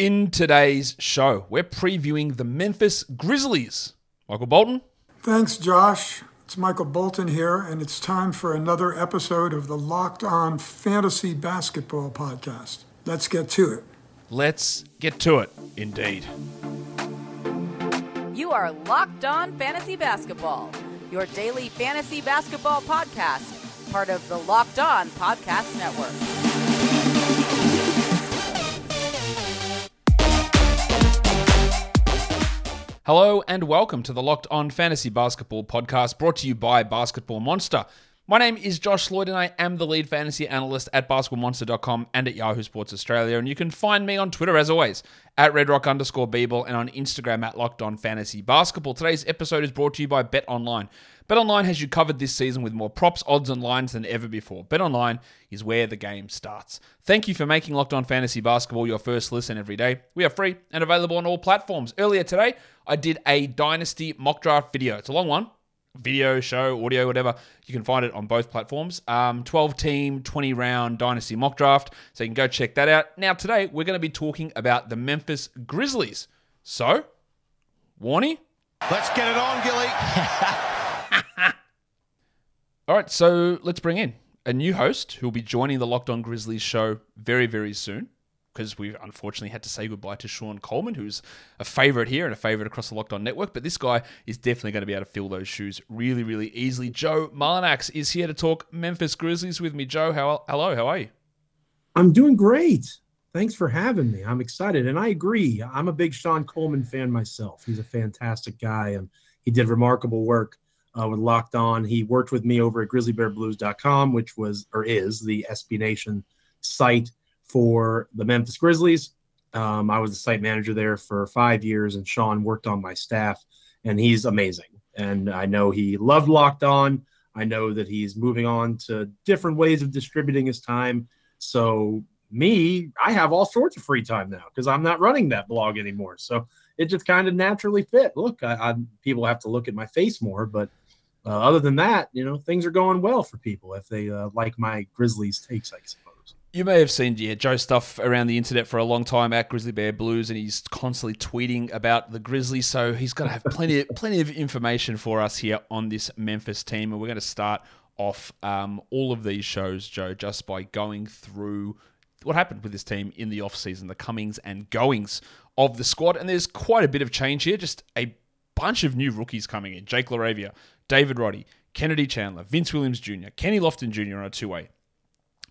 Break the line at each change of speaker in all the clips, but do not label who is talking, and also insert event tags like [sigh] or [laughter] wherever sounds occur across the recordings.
In today's show, we're previewing the Memphis Grizzlies. Michael Bolton.
Thanks, Josh. It's Michael Bolton here, and it's time for another episode of the Locked On Fantasy Basketball Podcast. Let's get to it.
Let's get to it, indeed.
You are Locked On Fantasy Basketball, your daily fantasy basketball podcast, part of the Locked On Podcast Network.
Hello and welcome to the Locked On Fantasy Basketball podcast brought to you by Basketball Monster. My name is Josh Lloyd and I am the lead fantasy analyst at basketballmonster.com and at Yahoo Sports Australia. And you can find me on Twitter as always at redrock underscore Beeble and on Instagram at Locked On Fantasy Basketball. Today's episode is brought to you by Bet Online. Bet Online has you covered this season with more props, odds, and lines than ever before. BetOnline is where the game starts. Thank you for making Locked On Fantasy Basketball your first listen every day. We are free and available on all platforms. Earlier today, I did a Dynasty mock draft video. It's a long one, video, show, audio, whatever. You can find it on both platforms. Um, 12 team, 20 round Dynasty mock draft. So you can go check that out. Now, today, we're going to be talking about the Memphis Grizzlies. So, Warnie?
Let's get it on, Gilly. [laughs]
All right, so let's bring in a new host who will be joining the Locked On Grizzlies show very, very soon because we unfortunately had to say goodbye to Sean Coleman, who's a favorite here and a favorite across the Locked On Network. But this guy is definitely going to be able to fill those shoes really, really easily. Joe Mullinax is here to talk Memphis Grizzlies with me. Joe, how, hello, how are you?
I'm doing great. Thanks for having me. I'm excited. And I agree. I'm a big Sean Coleman fan myself. He's a fantastic guy and he did remarkable work uh, with Locked On. He worked with me over at grizzlybearblues.com, which was or is the SB Nation site for the Memphis Grizzlies. Um, I was the site manager there for five years, and Sean worked on my staff, and he's amazing. And I know he loved Locked On. I know that he's moving on to different ways of distributing his time. So, me, I have all sorts of free time now because I'm not running that blog anymore. So, it just kind of naturally fit. Look, I, I, people have to look at my face more, but uh, other than that, you know, things are going well for people if they uh, like my Grizzlies takes, I suppose.
You may have seen yeah, Joe stuff around the internet for a long time at Grizzly Bear Blues, and he's constantly tweeting about the Grizzlies. So he's going to have plenty, [laughs] plenty of information for us here on this Memphis team, and we're going to start off um, all of these shows, Joe, just by going through what happened with this team in the offseason, the comings and goings of the squad. And there's quite a bit of change here, just a bunch of new rookies coming in. Jake LaRavia, David Roddy, Kennedy Chandler, Vince Williams Jr., Kenny Lofton Jr. on a two-way.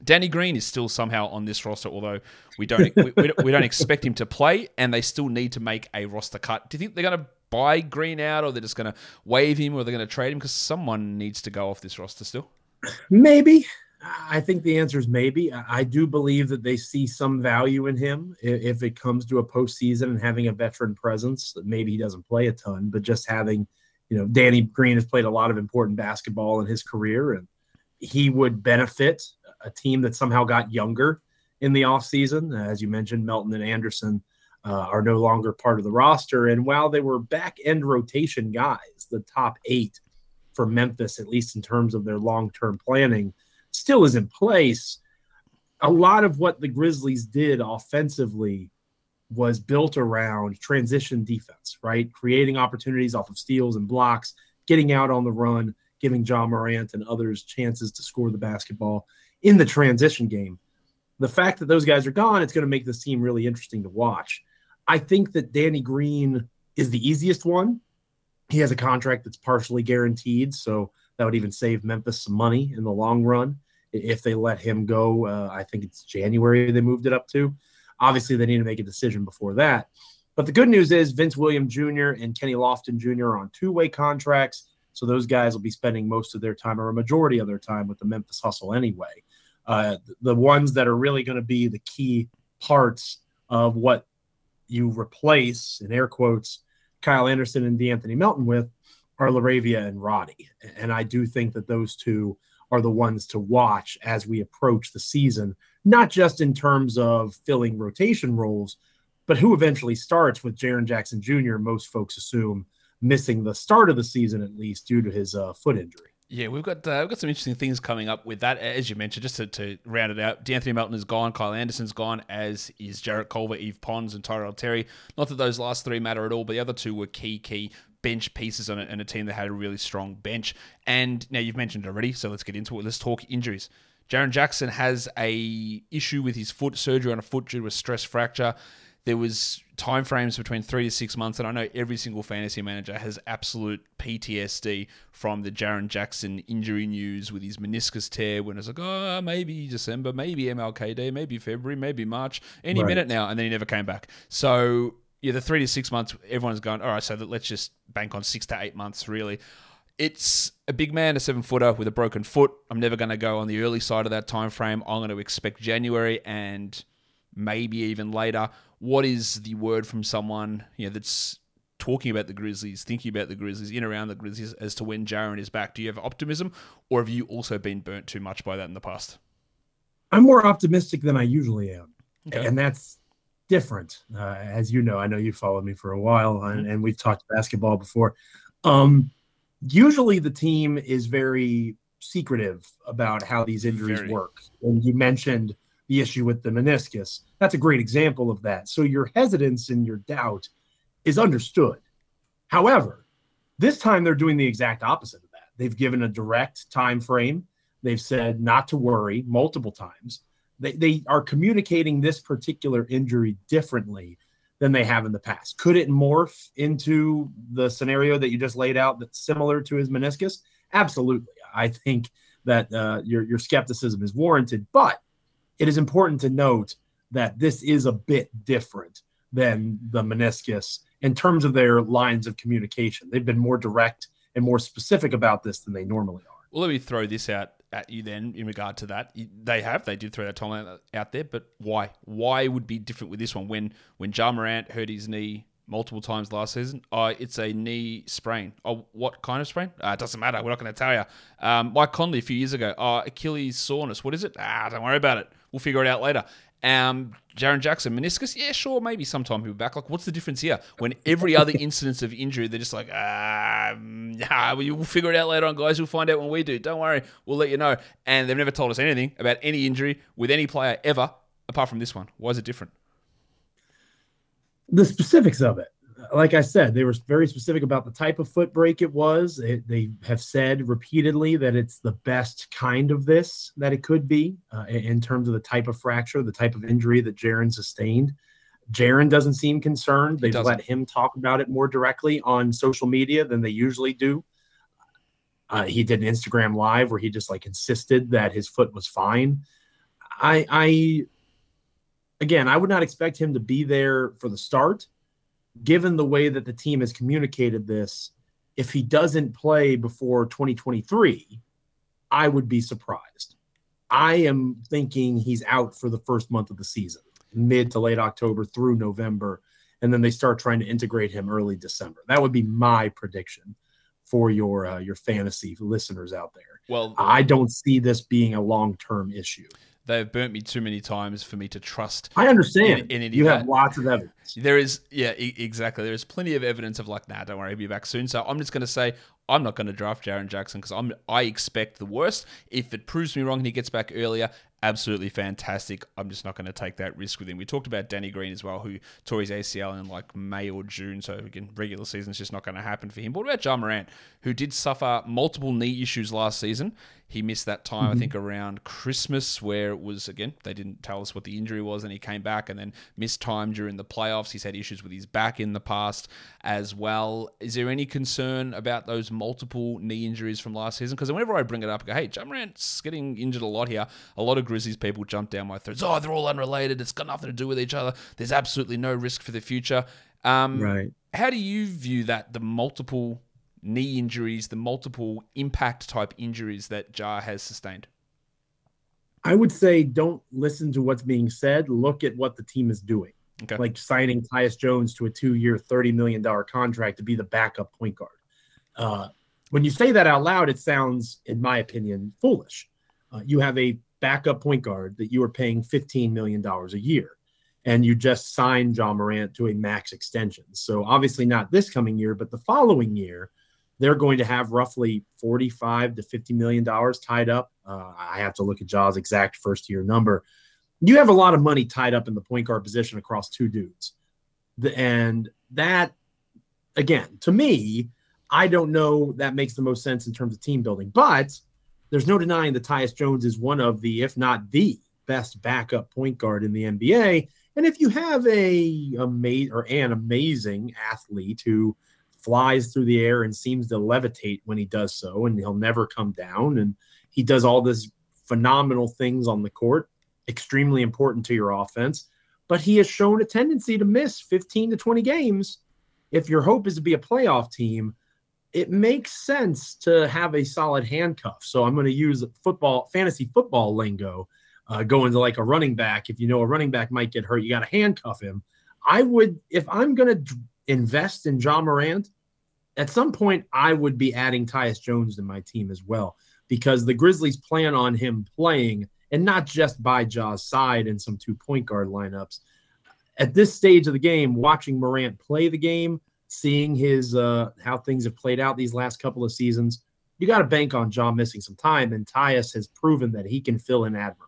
Danny Green is still somehow on this roster, although we don't [laughs] we, we, don't expect him to play, and they still need to make a roster cut. Do you think they're going to buy Green out, or they're just going to waive him, or they're going to trade him? Because someone needs to go off this roster still.
Maybe. I think the answer is maybe. I do believe that they see some value in him if it comes to a postseason and having a veteran presence. Maybe he doesn't play a ton, but just having, you know, Danny Green has played a lot of important basketball in his career, and he would benefit a team that somehow got younger in the offseason. As you mentioned, Melton and Anderson uh, are no longer part of the roster. And while they were back end rotation guys, the top eight for Memphis, at least in terms of their long term planning, still is in place. A lot of what the Grizzlies did offensively was built around transition defense, right? Creating opportunities off of steals and blocks, getting out on the run, giving Ja Morant and others chances to score the basketball in the transition game. The fact that those guys are gone, it's going to make this team really interesting to watch. I think that Danny Green is the easiest one. He has a contract that's partially guaranteed, so that would even save Memphis some money in the long run if they let him go. Uh, I think it's January they moved it up to. Obviously, they need to make a decision before that. But the good news is Vince Williams Jr. and Kenny Lofton Jr. are on two way contracts. So those guys will be spending most of their time or a majority of their time with the Memphis Hustle anyway. Uh, the ones that are really going to be the key parts of what you replace, in air quotes, Kyle Anderson and De'Anthony Melton with are LaRavia and Roddy. And I do think that those two are the ones to watch as we approach the season, not just in terms of filling rotation roles, but who eventually starts with Jaren Jackson Jr., most folks assume missing the start of the season at least due to his uh, foot injury.
Yeah, we've got uh, we've got some interesting things coming up with that. As you mentioned, just to, to round it out, De'Anthony Melton is gone, Kyle Anderson's gone, as is Jarrett Culver, Yves Pons, and Tyrell Terry. Not that those last three matter at all, but the other two were key, key bench pieces on it and a team that had a really strong bench. And now you've mentioned it already, so let's get into it. Let's talk injuries. Jaren Jackson has a issue with his foot surgery on a foot due to a stress fracture. There was timeframes between three to six months, and I know every single fantasy manager has absolute PTSD from the Jaren Jackson injury news with his meniscus tear. When it's like, oh, maybe December, maybe MLK Day, maybe February, maybe March, any
Right.
minute now, and then he never came back. So yeah, the three to six months, everyone's going, all right, so let's just bank on six to eight months, really. It's a big man, a seven footer with a broken foot. I'm never going to go on the early side of that time frame. I'm going to expect January and maybe even later. What is the word from someone you know that's talking about the Grizzlies, thinking about the Grizzlies, in around the Grizzlies as to when Jaren is back? Do you have optimism, or have you also been burnt too much by that in the past?
I'm more optimistic than I usually am,
Okay.
and that's different. Uh, as you know, I know you followed me for a while, and, and we've talked basketball before. Um, usually, the team is very secretive about how these injuries
Very.
work. And you mentioned the issue with the meniscus. That's a great example of that. So your hesitance and your doubt is understood. However, this time they're doing the exact opposite of that. They've given a direct time frame. They've said not to worry multiple times. They, they are communicating this particular injury differently than they have in the past. Could it morph into the scenario that you just laid out that's similar to his meniscus? Absolutely. I think that uh, your, your skepticism is warranted, but it is important to note that this is a bit different than the meniscus in terms of their lines of communication. They've been more direct and more specific about this than they normally are.
Well, let me throw this out at you then in regard to that. They have, they did throw that timeline out- there, but why? Why would be different with this one? When when Ja Morant hurt his knee multiple times last season, uh, it's a knee sprain. Oh, what kind of sprain? Uh, it doesn't matter. We're not going to tell you. Um, Mike Conley a few years ago, uh, Achilles soreness. What is it? Ah, don't worry about it. We'll figure it out later. Um, Jaren Jackson, meniscus? Yeah, sure, maybe sometime he'll be back. Like, what's the difference here? When every other [laughs] incidence of injury, they're just like, ah, mm, ah, we'll we'll figure it out later on, guys. We'll find out when we do. Don't worry, we'll let you know. And they've never told us anything about any injury with any player ever, apart from this one. Why is it different?
the specifics of it like i said they were very specific about the type of foot break it was. It- they have said repeatedly that it's the best kind of this that it could be uh, in- in terms of the type of fracture the type of injury that Jaren sustained. Jaren doesn't seem concerned. They've let him talk about it more directly on social media than they usually do. Uh, he did an instagram live where he just like insisted that his foot was fine. I i again, I would not expect him to be there for the start, given the way that the team has communicated this. If he doesn't play before 2023, I would be surprised. I am thinking he's out for the first month of the season, mid to late October through November, and then they start trying to integrate him early December. That would be my prediction for your uh, your fantasy listeners out there.
Well,
I don't see this being a long term issue.
They've burnt me too many times for me to trust
I understand.
In- in
you have lots of evidence.
There is, yeah, e- exactly. There is plenty of evidence of like, nah, don't worry, he'll be back soon. So I'm just going to say I'm not going to draft Jaren Jackson because I'm I expect the worst. If it proves me wrong and he gets back earlier, absolutely fantastic. I'm just not going to take that risk with him. We talked about Danny Green as well, who tore his ACL in like May or June. So again, regular season's just not going to happen for him. But what about Ja Morant, who did suffer multiple knee issues last season? He missed that time, I think, around Christmas, where it was again they didn't tell us what the injury was, and he came back and then missed time during the playoffs. He's had issues with his back in the past as well. Is there any concern about those multiple knee injuries from last season? Because whenever I bring it up, I go, "Hey, Ja Morant's getting injured a lot here." A lot of Grizzlies people jump down my throats. Oh, they're all unrelated. It's got nothing to do with each other. There's absolutely no risk for the future. Um,
Right.
how do you view that? The multiple knee injuries, the multiple impact type injuries that Ja has sustained.
I would say don't listen to what's being said. Look at what the team is doing.
Okay.
Like signing Tyus Jones to a two year, $30 million contract to be the backup point guard. Uh, when you say that out loud, it sounds, in my opinion, foolish. Uh, you have a backup point guard that you are paying $15 million a year, and you just signed Ja Morant to a max extension. So obviously not this coming year, but the following year, they're going to have roughly 45 to 50 million dollars tied up. Uh, I have to look at Ja's exact first year number. You have a lot of money tied up in the point guard position across two dudes. The, and that, again, to me, I don't know that makes the most sense in terms of team building, but there's no denying that Tyus Jones is one of the, if not the best backup point guard in the NBA. And if you have a amazing or an amazing athlete who flies through the air and seems to levitate when he does so, and he'll never come down, and he does all this phenomenal things on the court, extremely important to your offense. But he has shown a tendency to miss 15 to 20 games. If your hope is to be a playoff team, it makes sense to have a solid handcuff. So I'm going to use football, fantasy football lingo, uh, going to like a running back. If you know a running back might get hurt, you got to handcuff him. I would, if I'm going to invest in Ja Morant, at some point I would be adding Tyus Jones to my team as well because the Grizzlies plan on him playing and not just by Ja's side in some two point guard lineups. At this stage of the game, watching Morant play the game, seeing his uh, how things have played out these last couple of seasons, you got to bank on Ja missing some time, and Tyus has proven that he can fill in admirably.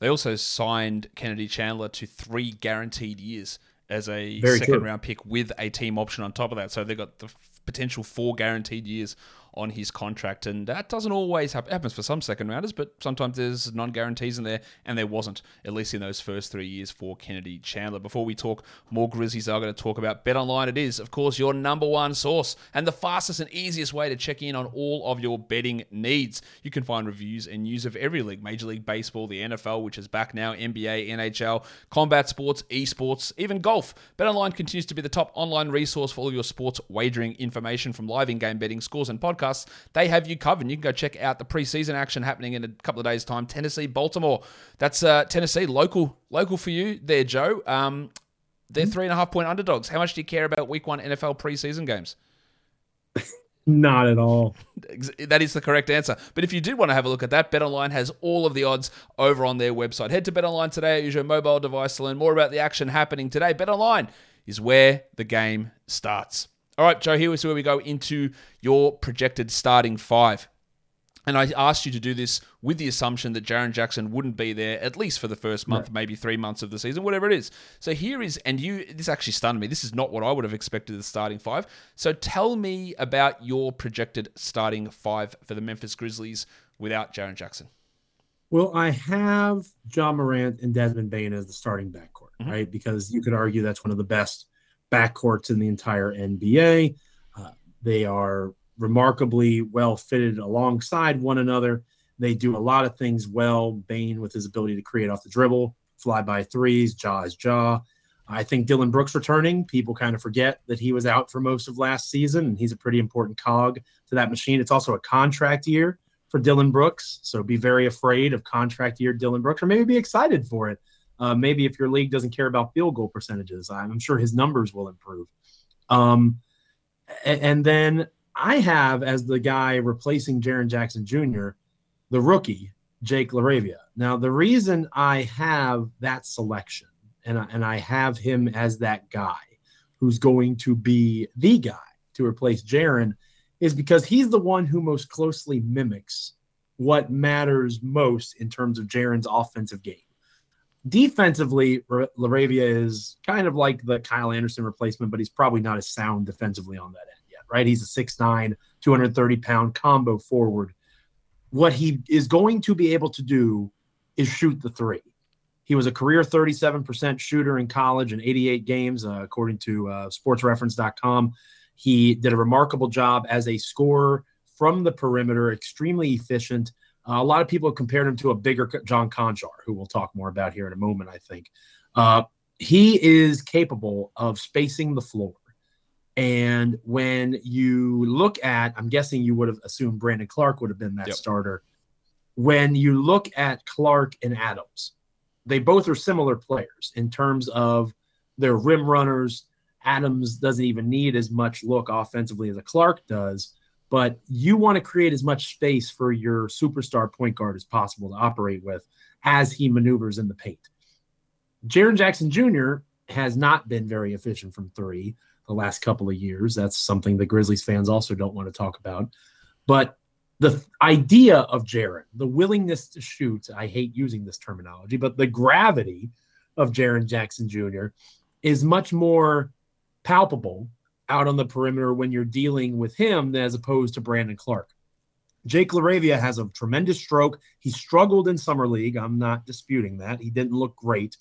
They also signed Kennedy Chandler to three guaranteed years as a
Very
second
true.
round pick with a team option on top of that. So they've got the f- potential four guaranteed years on his contract. And that doesn't always happen. Happens for some second rounders, but sometimes there's non guarantees in there. And there wasn't, at least in those first three years for Kennedy Chandler. Before we talk more Grizzlies, I'm going to talk about Bet Online. It is, of course, your number one source and the fastest and easiest way to check in on all of your betting needs. You can find reviews and news of every league Major League Baseball, the NFL, which is back now, NBA, NHL, combat sports, esports, even golf. BetOnline continues to be the top online resource for all your sports wagering information from live in game betting, scores, and podcasts. They have you covered. And You can go check out the preseason action happening in a couple of days' time. Tennessee, Baltimore. That's uh, Tennessee, local, local for you there, Joe. Um, they're three and a half point underdogs. How much do you care about Week One NFL preseason games? [laughs]
Not at all.
That is the correct answer. But if you did want to have a look at that, BetOnline has all of the odds over on their website. Head to BetOnline today. Use your mobile device to learn more about the action happening today. BetOnline is where the game starts. All right, Joe, here is where we go into your projected starting five. And I asked you to do this with the assumption that Jaren Jackson wouldn't be there at least for the first month, maybe three months of the season, whatever it is. So here is, and you, this actually stunned me. This is not what I would have expected the starting five. So tell me about your projected starting five for the Memphis Grizzlies without Jaren Jackson.
Well, I have Ja Morant and Desmond Bane as the starting backcourt,
Mhm.
right? Because you could argue that's one of the best backcourts in the entire NBA. Uh, they are remarkably well fitted alongside one another. They do a lot of things well. Bane with his ability to create off the dribble, fly by threes, Ja is Ja. I think Dillon Brooks returning. People kind of forget that he was out for most of last season, and he's a pretty important cog to that machine. It's also a contract year for Dillon Brooks. So be very afraid of contract year Dillon Brooks, or maybe be excited for it. Uh, maybe if your league doesn't care about field goal percentages, I'm sure his numbers will improve. Um, and then I have as the guy replacing Jaren Jackson Jr., the rookie, Jake LaRavia. Now, the reason I have that selection and I, and I have him as that guy who's going to be the guy to replace Jaren is because he's the one who most closely mimics what matters most in terms of Jaren's offensive game. Defensively, Laravia is kind of like the Kyle Anderson replacement, but he's probably not as sound defensively on that end yet, right? He's a 6'9, 230 pound combo forward. What he is going to be able to do is shoot the three. He was a career 37% shooter in college in 88 games, uh, according to uh, sportsreference.com. He did a remarkable job as a scorer from the perimeter, extremely efficient. Uh, a lot of people have compared him to a bigger John Konchar, who we'll talk more about here in a moment, I think. Uh, he is capable of spacing the floor. And when you look at, I'm guessing you would have assumed Brandon Clarke would have been that
Yep.
starter. When you look at Clarke and Adams, they both are similar players in terms of their rim runners. Adams doesn't even need as much look offensively as a Clarke does, but you want to create as much space for your superstar point guard as possible to operate with as he maneuvers in the paint. Jaren Jackson Jr. has not been very efficient from three. the last couple of years. That's something the Grizzlies fans also don't want to talk about. But the idea of Jaren, the willingness to shoot, I hate using this terminology, but the gravity of Jaren Jackson Jr. is much more palpable out on the perimeter when you're dealing with him as opposed to Brandon Clarke. Jake LaRavia has a tremendous stroke. He struggled in summer league. I'm not disputing that. He didn't look great,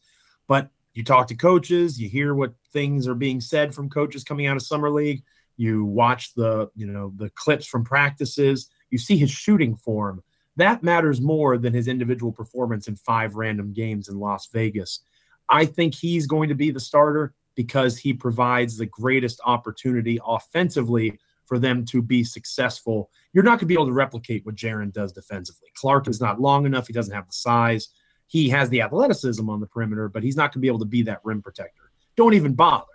but you talk to coaches, you hear what things are being said from coaches coming out of summer league. You watch the, you know, the clips from practices. You see his shooting form. That matters more than his individual performance in five random games in Las Vegas. I think he's going to be the starter because he provides the greatest opportunity offensively for them to be successful. You're not going to be able to replicate what Jaren does defensively. Clarke is not long enough. He doesn't have the size. He has the athleticism on the perimeter, but he's not going to be able to be that rim protector. Don't even bother.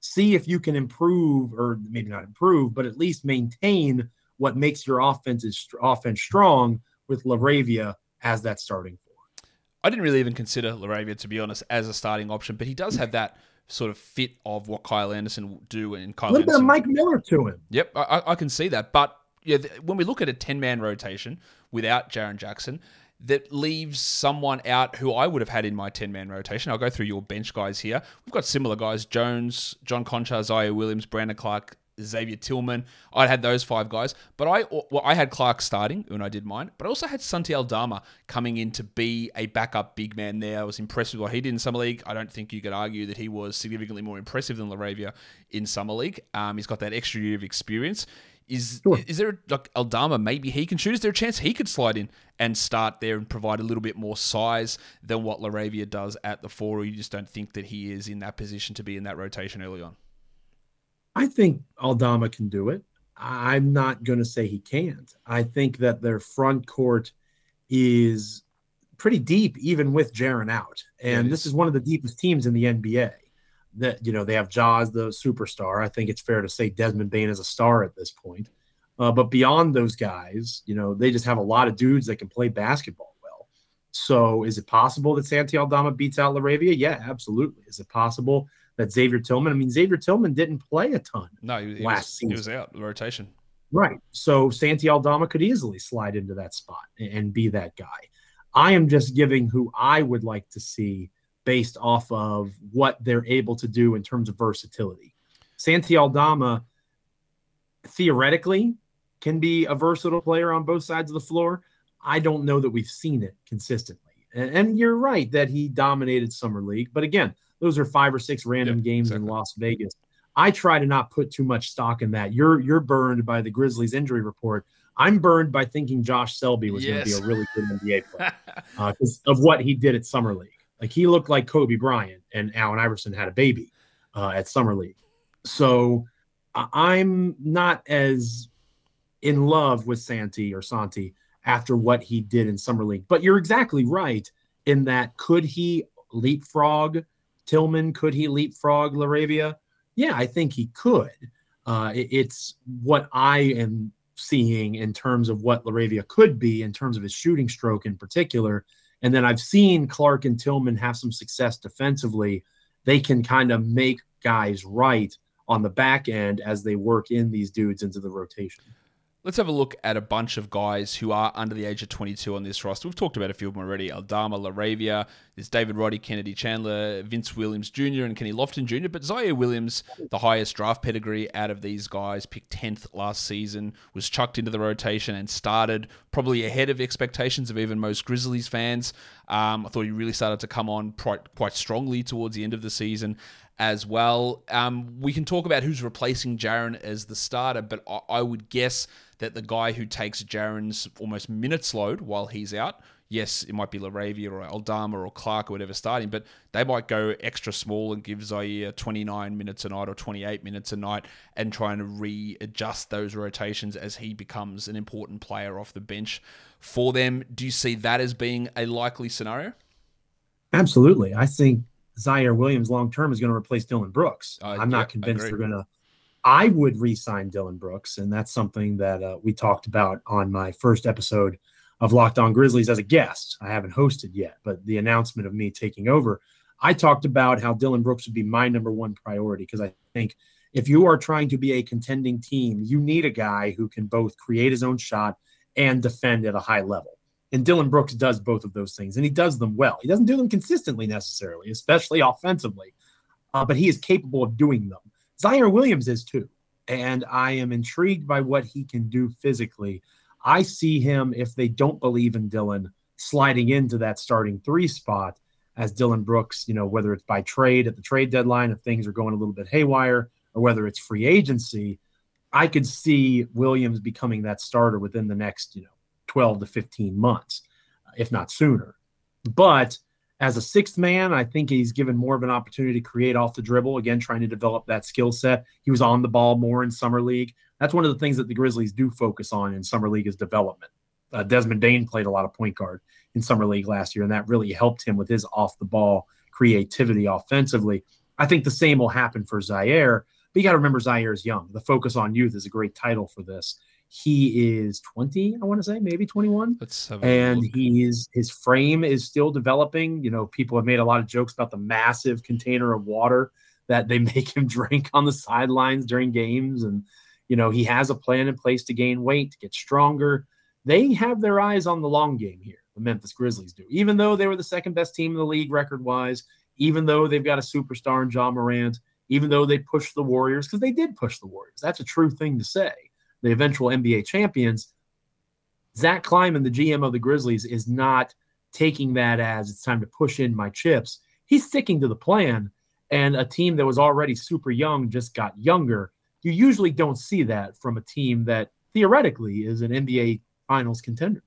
See if you can improve, or maybe not improve, but at least maintain what makes your offense is offense strong with LaRavia as that starting four.
I didn't really even consider LaRavia to be honest as a starting option, but he does have that sort of fit of what Kyle Anderson will do and Kyle.
A little
Anderson.
bit of Mike Miller to him.
Yep, I, I can see that. But yeah, when we look at a ten man rotation without Jaren Jackson, that leaves someone out who I would have had in my 10 man rotation. I'll go through your bench guys here. We've got similar guys Jones, John Konchar, Ziaire Williams, Brandon Clarke, Xavier Tillman. I had those five guys, but I well, I had Clarke starting when I did mine, but I also had Santi Aldama coming in to be a backup big man there. I was impressed with what he did in Summer League. I don't think you could argue that he was significantly more impressive than LaRavia in Summer League. Um, he's got that extra year of experience. Is sure. is there like Aldama? Maybe he can shoot. Is there a chance he could slide in and start there and provide a little bit more size than what LaRavia does at the four? Or you just don't think that he is in that position to be in that rotation early on?
I think Aldama can do it. I'm not going to say he can't. I think that their front court is pretty deep, even with Jaren out. And this is one of the deepest teams in the NBA that you know they have Ja's the superstar. I think it's fair to say Desmond Bane is a star at this point. Uh, but beyond those guys, you know, they just have a lot of dudes that can play basketball well. So is it possible that Santi Aldama beats out LaRavia? Yeah, absolutely. Is it possible that Xavier Tillman? I mean, Xavier Tillman didn't play a ton.
No, he, last was, season. he was out the rotation.
Right. So Santi Aldama could easily slide into that spot and be that guy. I am just giving who I would like to see based off of what they're able to do in terms of versatility. Santi Aldama theoretically can be a versatile player on both sides of the floor. I don't know that we've seen it consistently. And, you're right that he dominated summer league, but again, those are five or six random yep, games exactly. in Las Vegas. I try to not put too much stock in that. You're you're burned by the Grizzlies injury report. I'm burned by thinking Josh Selby was yes. going to be a really good NBA [laughs] player because uh, of what he did at summer league. Like he looked like Kobe Bryant, and Allen Iverson had a baby uh, at summer league. So I'm not as in love with Santi or Santi after what he did in summer league. But you're exactly right in that could he leapfrog Tillman? Could he leapfrog LaRavia? Yeah, I think he could. Uh, it, it's what I am seeing in terms of what LaRavia could be in terms of his shooting stroke in particular. And then I've seen Clarke and Tillman have some success defensively. They can kind of make guys right on the back end as they work in these dudes into the rotation.
Let's have a look at a bunch of guys who are under the age of 22 on this roster. We've talked about a few of them already. Aldama, LaRavia, there's David Roddy, Kennedy Chandler, Vince Williams Jr., and Kenny Lofton Jr. But Ziaire Williams, the highest draft pedigree out of these guys, picked 10th last season, was chucked into the rotation and started probably ahead of expectations of even most Grizzlies fans. Um, I thought he really started to come on quite, quite strongly towards the end of the season as well. Um, we can talk about who's replacing Jaren as the starter, but I, I would guess that the guy who takes Jaren's almost minutes load while he's out, yes, it might be LaRavia or Aldama or Clarke or whatever starting, but they might go extra small and give Ziaire 29 minutes a night or 28 minutes a night and trying to readjust those rotations as he becomes an important player off the bench for them. Do you see that as being a likely scenario?
Absolutely. I think Ziaire Williams long term is going to replace Dillon Brooks. Uh, I'm not convinced they're going to. I would re-sign Dillon Brooks, and that's something that uh, we talked about on my first episode of Locked On Grizzlies as a guest. I haven't hosted yet, but the announcement of me taking over, I talked about how Dillon Brooks would be my number one priority because I think If you are trying to be a contending team, you need a guy who can both create his own shot and defend at a high level. And Dillon Brooks does both of those things, and he does them well. He doesn't do them consistently necessarily, especially offensively, uh, but he is capable of doing them. Ziaire Williams is too. And I am intrigued by what he can do physically. I see him, if they don't believe in Dillon, sliding into that starting three spot as Dillon Brooks, you know, whether it's by trade at the trade deadline, if things are going a little bit haywire, or whether it's free agency. I could see Williams becoming that starter within the next, you know, 12 to 15 months, if not sooner. But as a sixth man, I think he's given more of an opportunity to create off the dribble, again, trying to develop that skill set. He was on the ball more in Summer League. That's one of the things that the Grizzlies do focus on in Summer League is development. Uh, Desmond Bane played a lot of point guard in Summer League last year, and that really helped him with his off the ball creativity offensively. I think the same will happen for Ziaire. but you got to remember Ziaire is young. The focus on youth is a great title for this. He is 20, I want to say, maybe 21. and he's his frame is still developing. You know, people have made a lot of jokes about the massive container of water that they [laughs] make him drink on the sidelines during games. And, you know, he has a plan in place to gain weight, to get stronger. They have their eyes on the long game here, the Memphis Grizzlies do. Even though they were the second best team in the league record wise, even though they've got a superstar in Ja Morant, even though they pushed the Warriors, because they did push the Warriors. That's a true thing to say the eventual NBA champions, Zach Kleiman, the GM of the Grizzlies, is not taking that as it's time to push in my chips. He's sticking to the plan. And a team that was already super young just got younger. You usually don't see that from a team that theoretically is an NBA finals contender.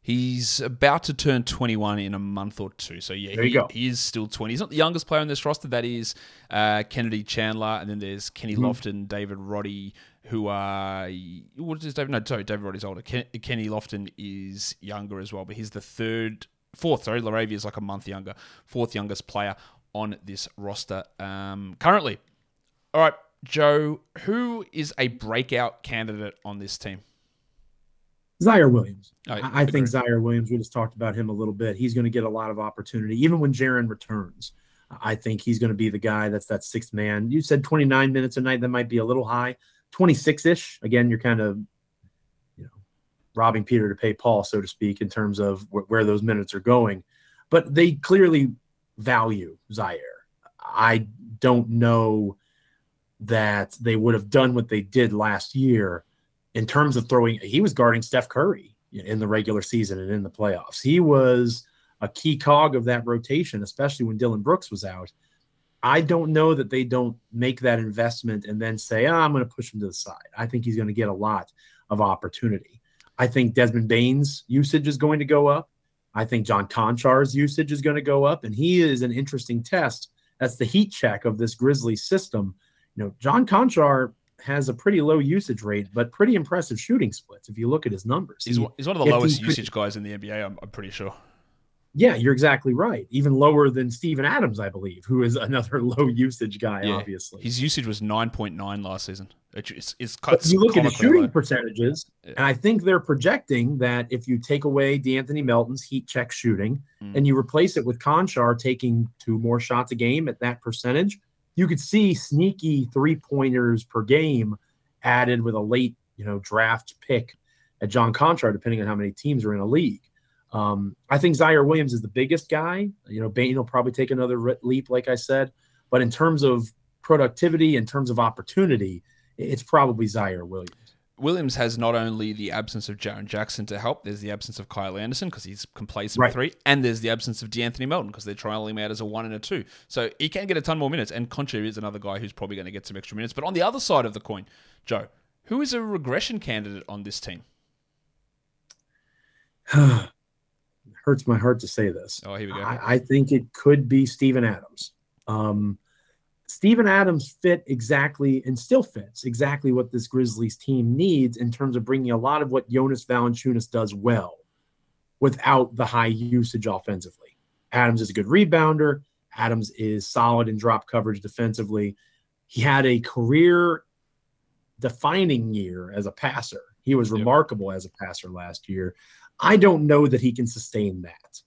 He's about to turn 21 in a month or two. So, yeah,
he,
he, is still 20. He's not the youngest player on this roster. That is uh, Kennedy Chandler. And then there's Kenny mm-hmm. Lofton, David Roddy, who are what is David? No, sorry, David Roddy's older. Ken, Kenny Lofton is younger as well, but he's the third, fourth. Sorry, Laravia is like a month younger, fourth youngest player on this roster um, currently. All right, Joe, who is a breakout candidate on this team?
Ziaire Williams. I, I think Ziaire Williams, we just talked about him a little bit. He's going to get a lot of opportunity, even when Jaren returns. I think he's going to be the guy that's that sixth man. You said 29 minutes a night. That might be a little high. 26 ish. Again, you're kind of, you know, robbing Peter to pay Paul, so to speak, in terms of wh- where those minutes are going. But they clearly value Ziaire. I don't know that they would have done what they did last year in terms of throwing. He was guarding Steph Curry in the regular season and in the playoffs. He was a key cog of that rotation, especially when Dillon Brooks was out. I don't know that they don't make that investment and then say, oh, I'm going to push him to the side. I think he's going to get a lot of opportunity. I think Desmond Bane's usage is going to go up. I think John Konchar's usage is going to go up. And he is an interesting test. That's the heat check of this Grizzly system. You know, John Konchar has a pretty low usage rate, but pretty impressive shooting splits if you look at his numbers.
He's,
he,
he's one of the lowest usage guys in the NBA, I'm, I'm pretty sure.
Yeah, you're exactly right. Even lower than Steven Adams, I believe, who is [laughs] another low usage guy. Yeah. Obviously,
his usage was nine point nine last season. It's, it's,
it's you look at his shooting low. percentages, yeah. and I think they're projecting that if you take away De'Anthony Melton's heat check shooting mm. and you replace it with Konchar taking two more shots a game at that percentage, you could see sneaky three pointers per game added with a late, you know, draft pick at John Konchar, depending on how many teams are in a league. Um, I think Ziaire Williams is the biggest guy. You know, Bane will probably take another leap, like I said. But in terms of productivity, in terms of opportunity, it's probably Ziaire Williams.
Williams has not only the absence of Jaren Jackson to help, there's the absence of Kyle Anderson because he's complacent right. three, and there's the absence of De'Anthony Melton because they're trialing him out as a one and a two. So he can get a ton more minutes, and Konchar is another guy who's probably going to get some extra minutes. But on the other side of the coin, Joe, who is a regression candidate on this team? [sighs] [sighs] [sighs]
hurts my heart to say this.
Oh, here we go.
I, I think it could be Steven Adams. Um, Steven Adams fit exactly and still fits exactly what this Grizzlies team needs in terms of bringing a lot of what Jonas Valanciunas does well without the high usage offensively. Adams is a good rebounder. Adams is solid in drop coverage defensively. He had a career defining year as a passer. He was remarkable as a passer last year. I don't know that he can sustain that.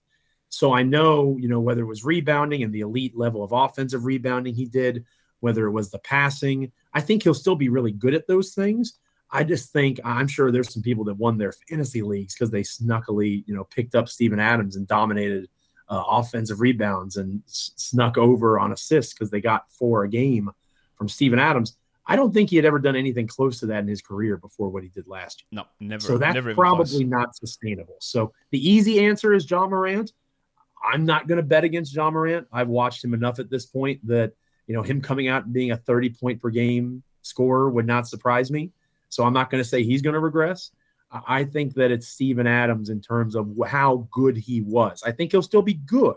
So I know, you know, whether it was rebounding and the elite level of offensive rebounding he did, whether it was the passing, I think he'll still be really good at those things. I just think I'm sure there's some people that won their fantasy leagues because they snuckily, you know, picked up Steven Adams and dominated uh, offensive rebounds and s- snuck over on assists because they got four a game from Steven Adams. I don't think he had ever done anything close to that in his career before what he did last year.
No, never.
So that's
never
probably not sustainable. So the easy answer is Ja Morant. I'm not going to bet against Ja Morant. I've watched him enough at this point that you know him coming out and being a 30 point per game scorer would not surprise me. So I'm not going to say he's going to regress. I I think that it's Steven Adams in terms of how good he was. I think he'll still be good,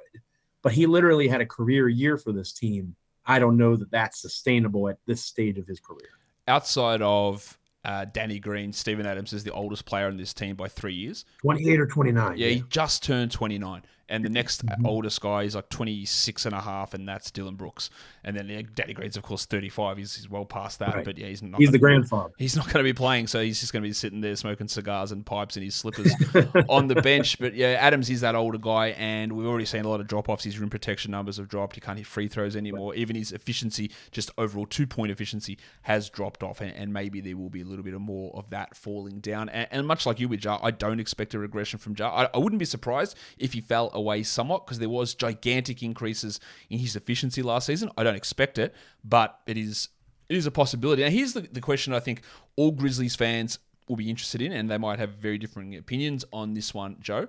but he literally had a career year for this team. I don't know that that's sustainable at this stage of his career.
outside of uh, Danny Green, Steven Adams is the oldest player in this team by three years.
28 or 29.
Yeah, he just turned 29. And the next
Mm-hmm.
oldest guy is like 26 and a half, and that's Dillon Brooks. And then yeah, Danny Green's, of course, 35. He's, he's well past that,
Right.
but yeah, he's not.
He's the grandfather.
He's not going to be playing, so he's just going to be sitting there smoking cigars and pipes in his slippers [laughs] on the bench. But yeah, Adams is that older guy, and we've already seen a lot of drop offs. His rim protection numbers have dropped. He can't hit free throws anymore. Even his efficiency, just overall two point efficiency, has dropped off, and, and maybe there will be a little bit of more of that falling down. And, and much like you with Ja, I don't expect a regression from Ja. I, I wouldn't be surprised if he fell away somewhat because there was gigantic increases in his efficiency last season. I don't expect it, but it is it is a possibility. Now, here's the, the question I think all Grizzlies fans will be interested in, and they might have very different opinions on this one, Joe.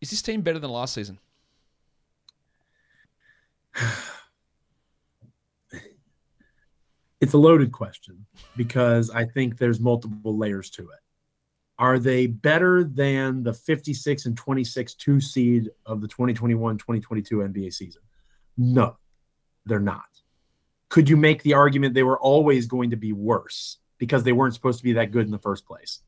Is this team better than last season? [sighs]
It's a loaded question because I think there's multiple layers to it. Are they better than the 56 and 26 two seed of the 2021 2022 NBA season? No, they're not. Could you make the argument they were always going to be worse because they weren't supposed to be that good in the first place?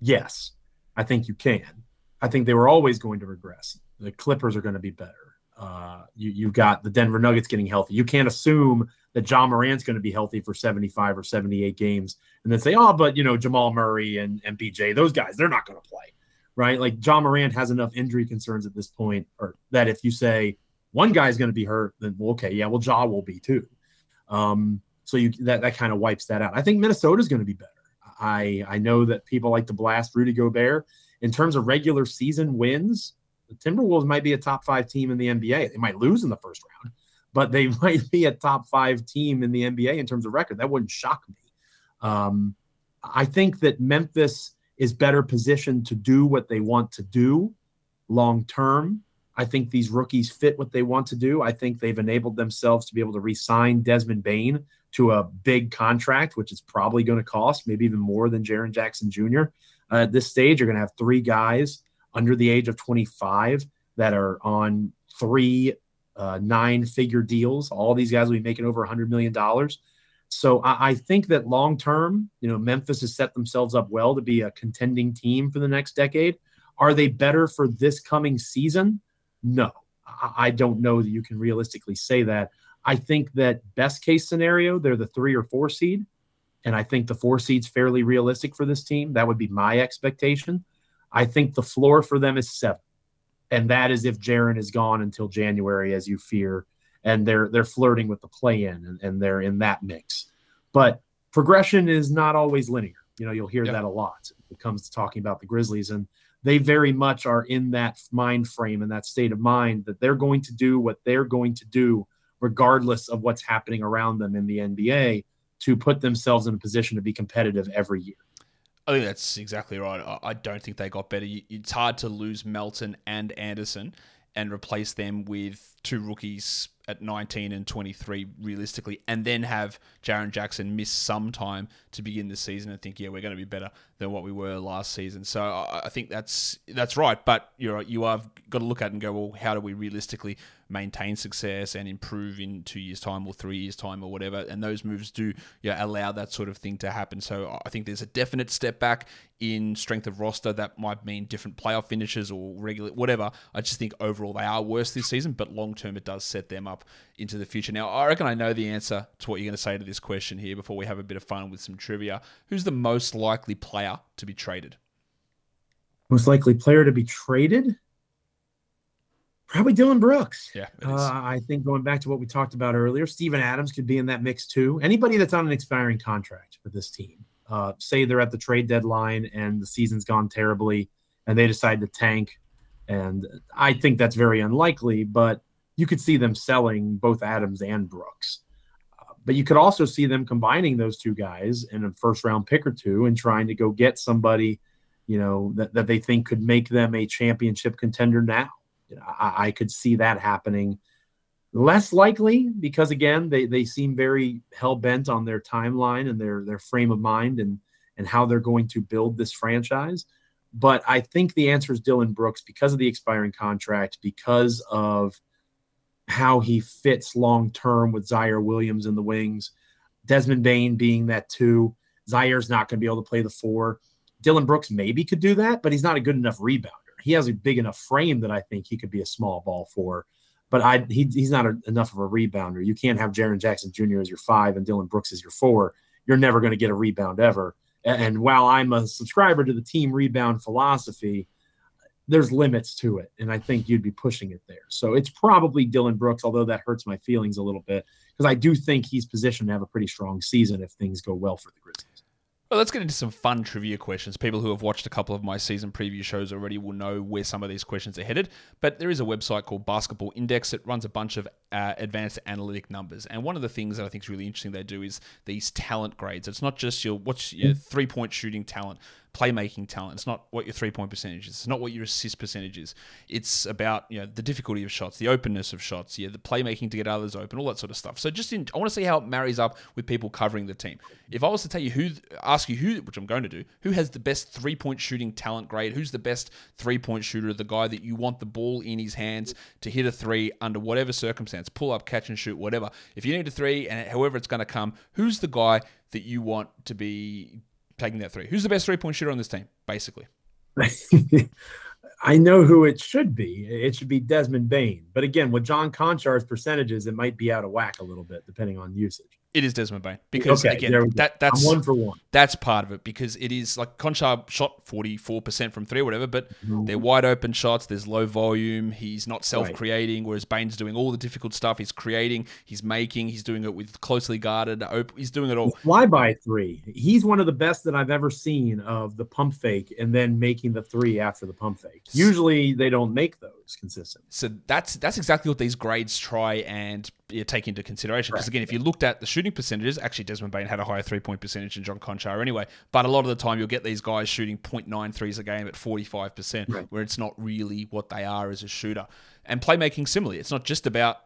Yes, I think you can. I think they were always going to regress. The Clippers are going to be better. Uh, you, you've got the Denver Nuggets getting healthy. You can't assume that Ja Morant's going to be healthy for 75 or 78 games and then say, oh, but you know, Jamal Murray and, and BJ, those guys, they're not going to play. Right. Like Ja Morant has enough injury concerns at this point, or that if you say one guy's going to be hurt, then well, okay, yeah, well, Ja will be too. Um, so you that, that kind of wipes that out. I think Minnesota's going to be better. I I know that people like to blast Rudy Gobert. In terms of regular season wins, the Timberwolves might be a top five team in the NBA. They might lose in the first round, but they [laughs] might be a top five team in the NBA in terms of record. That wouldn't shock me. Um, I think that Memphis is better positioned to do what they want to do long term. I think these rookies fit what they want to do. I think they've enabled themselves to be able to re-sign Desmond Bane to a big contract, which is probably going to cost maybe even more than Jaren Jackson Jr. Uh, at this stage, you're going to have three guys under the age of 25 that are on three uh, nine figure deals. All these guys will be making over $100 million. So I, I think that long term, you know, Memphis has set themselves up well to be a contending team for the next decade. Are they better for this coming season? No, I, I don't know that you can realistically say that. I think that best case scenario, they're the three or four seed. And I think the four seed's fairly realistic for this team. That would be my expectation. I think the floor for them is seven. And that is if Jaren is gone until January, as you fear. And they're they're flirting with the play in and, and they're in that mix. But progression is not always linear. You know, you'll hear
Yep.
that a lot when it comes to talking about the Grizzlies. And they very much are in that mind frame and that state of mind that they're going to do what they're going to do, regardless of what's happening around them in the NBA, to put themselves in a position to be competitive every year.
I think that's exactly right. I, don't think they got better. It's hard to lose Melton and Anderson and replace them with two rookies at 19 and 23 realistically, and then have Jaren Jackson miss some time to begin the season and think, yeah, we're going to be better than what we were last season. So I, I think that's that's right. But you're you have got to look at it and go, well, how do we realistically maintain success and improve in two years' time or three years' time or whatever? And those moves do allow that sort of thing to happen. So I think there's a definite step back in strength of roster that might mean different playoff finishes or regular whatever. I just think overall they are worse this season, but long term it does set them up into the future. Now I reckon I know the answer to what you're going to say to this question here before we have a bit of fun with some trivia. Who's the most likely player to be traded?
Most likely player to be traded. Probably Dillon Brooks.
Yeah,
Uh. I think going back to what we talked about earlier, Steven Adams could be in that mix too. Anybody that's on an expiring contract for this team, uh, say they're at the trade deadline and the season's gone terribly and they decide to tank. And I think that's very unlikely, but you could see them selling both Adams and Brooks. Uh, but you could also see them combining those two guys in a first round pick or two and trying to go get somebody, you know, that, that they think could make them a championship contender now. I, I could see that happening. Less likely because again, they they seem very hell bent on their timeline and their their frame of mind and and how they're going to build this franchise. But I think the answer is Dillon Brooks because of the expiring contract, because of how he fits long term with Ziaire Williams in the wings, Desmond Bane being that two. Ziaire's not going to be able to play the four. Dillon Brooks maybe could do that, but he's not a good enough rebounder. He has a big enough frame that I think he could be a small ball for, but I he, he's not a, enough of a rebounder. You can't have Jaren Jackson Jr. as your five and Dillon Brooks as your four. You're never going to get a rebound ever. And, and while I'm a subscriber to the team rebound philosophy, there's limits to it, and I think you'd be pushing it there. So it's probably Dillon Brooks, although that hurts my feelings a little bit because I do think he's positioned to have a pretty strong season if things go well for the Grizzlies.
Well, let's get into some fun trivia questions. People who have watched a couple of my season preview shows already will know where some of these questions are headed. But there is a website called Basketball Index. It runs a bunch of uh, advanced analytic numbers. And one of the things that I think is really interesting they do is these talent grades. It's not just your what's your three point shooting talent, playmaking talent. It's not what your three point percentage is. It's not what your assist percentage is. It's about you know the difficulty of shots, the openness of shots, yeah, the playmaking to get others open, all that sort of stuff. So just in, I want to see how it marries up with people covering the team. If I was to tell you who, ask you who, which I'm going to do, who has the best three point shooting talent grade? Who's the best three point shooter? The guy that you want the ball in his hands to hit a three under whatever circumstance, pull up, catch and shoot, whatever. If you need a three and however it's going to come, who's the guy that you want to be taking that three? Who's the best three point shooter on this team, basically? [laughs]
I know who it should be. It should be Desmond Bane. But again, with John Konchar's percentages, it might be out of whack a little bit depending on usage.
It is Desmond Bane because
Okay,
again
there we go.
that that's
I'm one for one.
that's part of it because it is like Konchar shot 44% from three or whatever, but
Mm-hmm.
they're wide open shots. There's low volume. He's not self creating, whereas Bane's doing all the difficult stuff. He's creating, he's making, he's doing it with closely guarded, op- he's doing it all.
Fly by three. He's one of the best that I've ever seen of the pump fake and then making the three after the pump fake. Usually they don't make those consistent.
So that's that's exactly what these grades try and take into consideration. Because again, if you looked at the shooting percentages, actually Desmond Bane had a higher three point percentage than John Konchar anyway. But a lot of the time, you'll get these guys shooting 0.9 threes a game at 45%, where it's not really what they are as a shooter. And playmaking similarly, it's not just about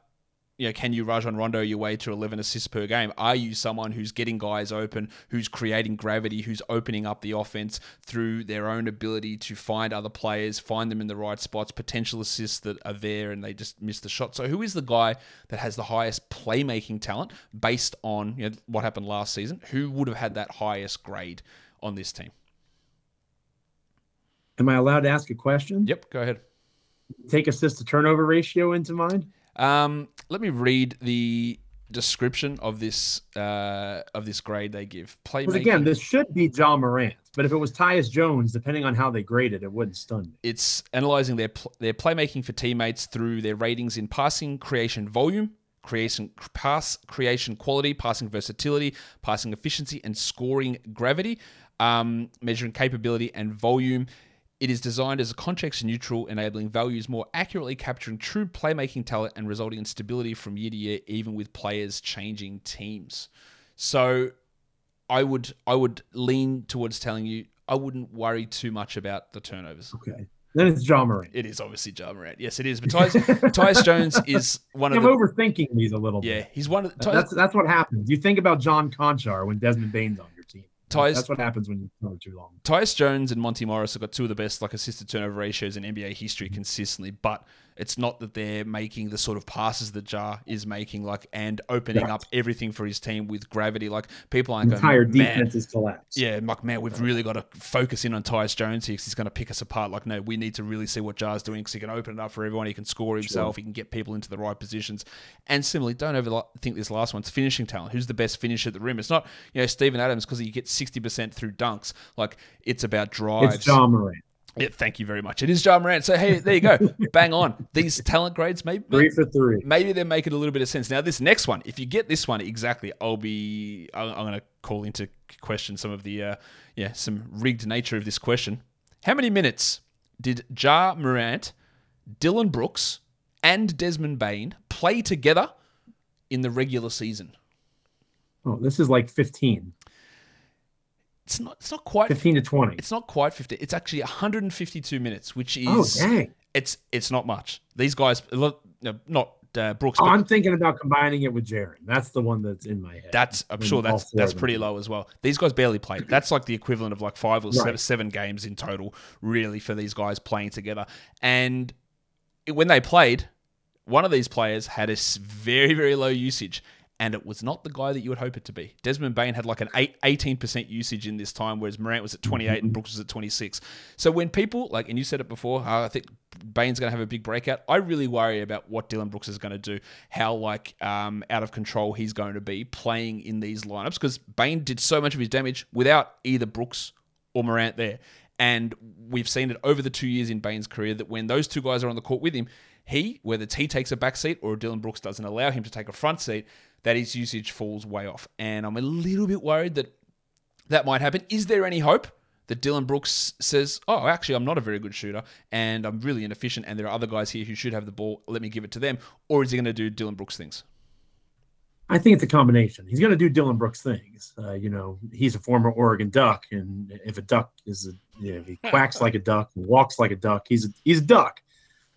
you know, can you Rajon Rondo your way to 11 assists per game? Are you someone who's getting guys open, who's creating gravity, who's opening up the offense through their own ability to find other players, find them in the right spots, potential assists that are there and they just miss the shot? So, who is the guy that has the highest playmaking talent based on you know, what happened last season? Who would have had that highest grade on this team?
Am I allowed to ask a question?
Yep, go ahead.
Take assist to turnover ratio into mind?
Um, let me read the description of this uh, of this grade they give.
Because
Playmaking.
again, this should be Ja Morant. But if it was Tyus Jones, depending on how they grade it, it wouldn't stun me.
it's analyzing their pl- their playmaking for teammates through their ratings in passing creation volume, creation pass creation quality, passing versatility, passing efficiency, and scoring gravity. Um, measuring capability and volume. It is designed as a context neutral, enabling values more accurately capturing true playmaking talent and resulting in stability from year to year, even with players changing teams. So, I would I would lean towards telling you I wouldn't worry too much about the turnovers.
Okay. Then it's Ja Morant.
It is obviously Ja Morant. Yes, it is. But Tyus, [laughs] Tyus Jones is one of
I'm
the
overthinking these a little
yeah.
bit.
Yeah, he's one of the, Tyus,
That's that's what happens. You think about John Konchar when Desmond Bane's on your.
Tyus-
That's what happens when you cover too long.
Tyus Jones and Monte Morris have got two of the best like assisted turnover ratios in NBA history consistently. But it's not that they're making the sort of passes that Ja is making, like and opening
Right.
up everything for his team with gravity. Like people aren't
The entire
going,
defense is collapsed.
Yeah, I'm like, man, we've really got to focus in on Tyus Jones here because he's going to pick us apart. Like, no, we need to really see what Ja's doing because he can open it up for everyone. He can score himself. He can get people into the right positions. And similarly, don't overthink this last one. It's finishing talent. Who's the best finisher at the rim? It's not, you know, Steven Adams because he gets 60% through dunks. Like, it's about drives.
It's Ja Morant.
Yeah, thank you very much. It is Ja Morant. So hey, there you go. [laughs] Bang on. These talent grades, maybe
Three for three.
maybe they're making a little bit of sense. Now, this next one, if you get this one exactly, I'll be I'm, I'm going to call into question some of the uh, yeah some rigged nature of this question. How many minutes did Ja Morant, Dillon Brooks, and Desmond Bane play together in the regular season?
Oh, this is like 15,
It's not. It's not quite.
15 to 20.
It's not quite 50. It's actually 152 minutes, which is
Oh, dang.
it's it's not much. These guys, no, not uh, Brooks,
Oh, I'm thinking about combining it with Jaren. That's the one that's in my head.
That's I'm sure that's that's pretty low as well. These guys barely played. [clears throat] That's like the equivalent of like five or seven,
Right.
seven games in total, really, for these guys playing together. And when they played, one of these players had a very very low usage, and it was not the guy that you would hope it to be. Desmond Bane had like an eight, 18% usage in this time, whereas Morant was at 28 and Brooks was at 26. So when people like, and you said it before, uh, I think Bane's going to have a big breakout. I really worry about what Dillon Brooks is going to do, how like um, out of control he's going to be playing in these lineups because Bane did so much of his damage without either Brooks or Morant there. And we've seen it over the two years in Bane's career that when those two guys are on the court with him, he, whether it's he takes a back seat or Dillon Brooks doesn't allow him to take a front seat, that his usage falls way off. And I'm a little bit worried that that might happen. Is there any hope that Dillon Brooks says, "Oh, actually, I'm not a very good shooter, and I'm really inefficient, and there are other guys here who should have the ball. Let me give it to them," or is he going to do Dillon Brooks things?
I think it's a combination. He's going to do Dillon Brooks things. Uh, you know, he's a former Oregon Duck, and if a duck is a, you know, if he quacks like a duck, walks like a duck, he's a, he's a duck.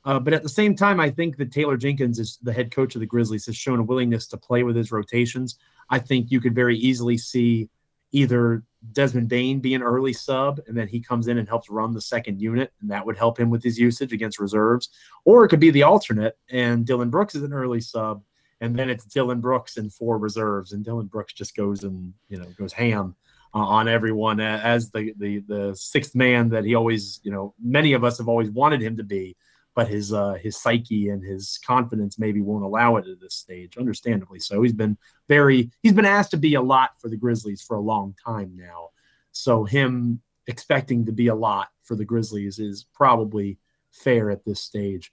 Uh, but at the same time, I think that Taylor Jenkins is the head coach of the Grizzlies has shown a willingness to play with his rotations. I think you could very easily see either Desmond Bane be an early sub, and then he comes in and helps run the second unit, and that would help him with his usage against reserves. Or it could be the alternate, and Dillon Brooks is an early sub, and then it's Dillon Brooks and four reserves, and Dillon Brooks just goes and you know goes ham uh, on everyone as the the the sixth man that he always you know many of us have always wanted him to be, but his uh, his psyche and his confidence maybe won't allow it at this stage, understandably so. He's been very he's been asked to be a lot for the Grizzlies for a long time now, so him expecting to be a lot for the Grizzlies is probably fair at this stage.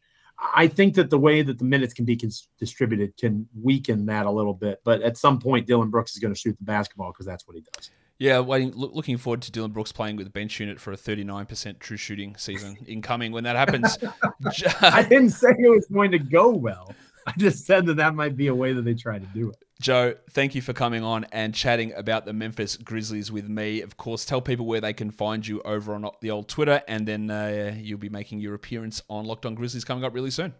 I think that the way that the minutes can be cons- distributed can weaken that a little bit, but at some point, Dillon Brooks is going to shoot the basketball because that's what he does.
Yeah, waiting, loo- looking forward to Dillon Brooks playing with the bench unit for a 39% true shooting season [laughs] incoming when that happens. [laughs]
I didn't say it was going to go well. I just said that that might be a way that they try to do it.
Joe, thank you for coming on and chatting about the Memphis Grizzlies with me. Of course, tell people where they can find you over on the old Twitter, and then uh, you'll be making your appearance on Locked On Grizzlies coming up really soon.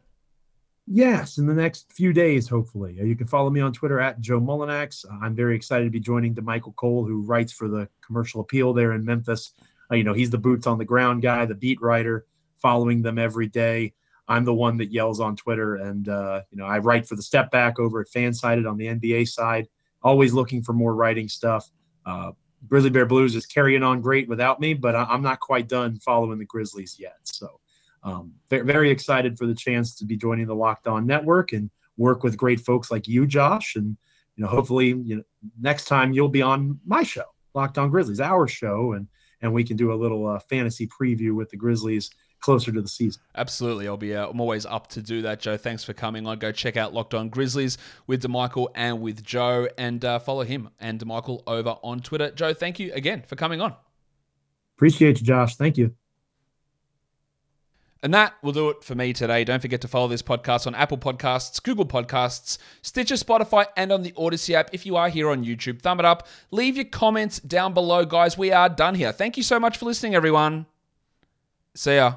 Yes, in the next few days, hopefully. Uh, You can follow me on Twitter at Joe Mullinax. Uh, I'm very excited to be joining Damichael Cole, who writes for the Commercial Appeal there in Memphis. Uh, you know, he's the boots on the ground guy, the beat writer, following them every day. I'm the one that yells on Twitter, and uh, you know, I write for the Step Back over at Fansided on the NBA side. Always looking for more writing stuff. Uh, Grizzly Bear Blues is carrying on great without me, but I- I'm not quite done following the Grizzlies yet. So um, very, very excited for the chance to be joining the Locked On Network and work with great folks like you, Josh. And you know, hopefully, you know, next time you'll be on my show, Locked On Grizzlies, our show, and and we can do a little uh, fantasy preview with the Grizzlies closer to the season.
Absolutely. I'll be uh, I'm always up to do that, Joe. Thanks for coming on. Go check out Locked On Grizzlies with Damichael and with Joe and uh, follow him and Damichael over on Twitter. Joe, thank you again for coming on.
Appreciate you, Josh. Thank you.
And that will do it for me today. Don't forget to follow this podcast on Apple Podcasts, Google Podcasts, Stitcher, Spotify, and on the Odyssey app. If you are here on YouTube, thumb it up. Leave your comments down below, guys. We are done here. Thank you so much for listening, everyone. See ya.